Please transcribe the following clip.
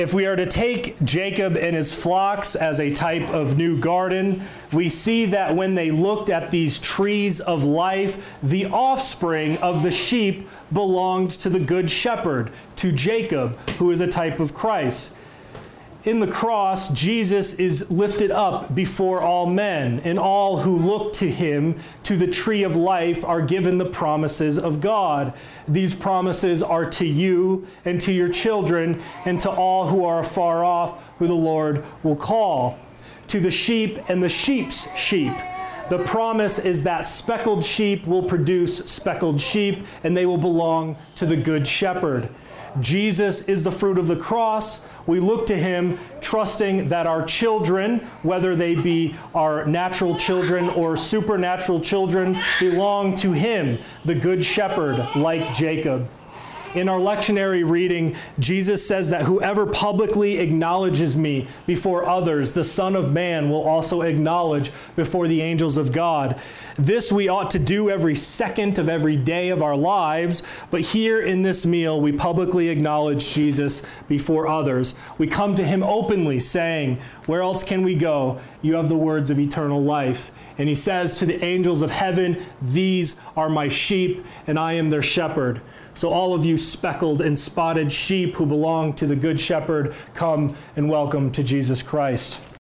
If we are to take Jacob and his flocks as a type of new garden, we see that when they looked at these trees of life, the offspring of the sheep belonged to the good shepherd, to Jacob, who is a type of Christ in the cross, Jesus is lifted up before all men, and all who look to him, to the tree of life, are given the promises of God. These promises are to you and to your children, and to all who are afar off, who the Lord will call. To the sheep and the sheep's sheep. The promise is that speckled sheep will produce speckled sheep, and they will belong to the good shepherd. Jesus is the fruit of the cross. We look to him trusting that our children, whether they be our natural children or supernatural children, belong to him, the good shepherd, like Jacob. In our lectionary reading, Jesus says that whoever publicly acknowledges me before others, the Son of Man will also acknowledge before the angels of God. This we ought to do every second of every day of our lives, but here in this meal, we publicly acknowledge Jesus before others. We come to him openly, saying, Where else can we go? You have the words of eternal life. And he says to the angels of heaven, These are my sheep, and I am their shepherd. So, all of you speckled and spotted sheep who belong to the Good Shepherd, come and welcome to Jesus Christ.